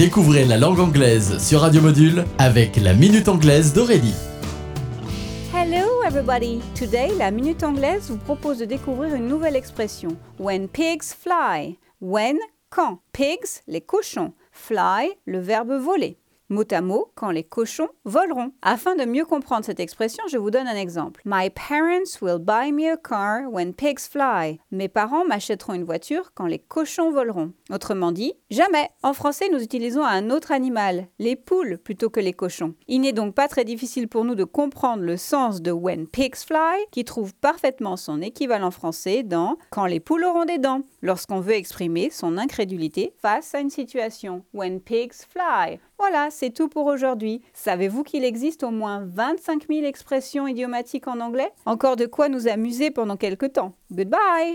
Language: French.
Découvrez la langue anglaise sur Radio Module avec la Minute Anglaise d'Aurélie. Hello everybody! Today, la Minute Anglaise vous propose de découvrir une nouvelle expression. When pigs fly. When, quand. Pigs, les cochons. Fly, le verbe voler mot à mot, quand les cochons voleront. Afin de mieux comprendre cette expression, je vous donne un exemple. My parents will buy me a car when pigs fly. Mes parents m'achèteront une voiture quand les cochons voleront. Autrement dit, jamais. En français, nous utilisons un autre animal, les poules, plutôt que les cochons. Il n'est donc pas très difficile pour nous de comprendre le sens de when pigs fly, qui trouve parfaitement son équivalent français dans quand les poules auront des dents, lorsqu'on veut exprimer son incrédulité face à une situation. When pigs fly. Voilà, c'est tout pour aujourd'hui. Savez-vous qu'il existe au moins 25 000 expressions idiomatiques en anglais? Encore de quoi nous amuser pendant quelques temps. Goodbye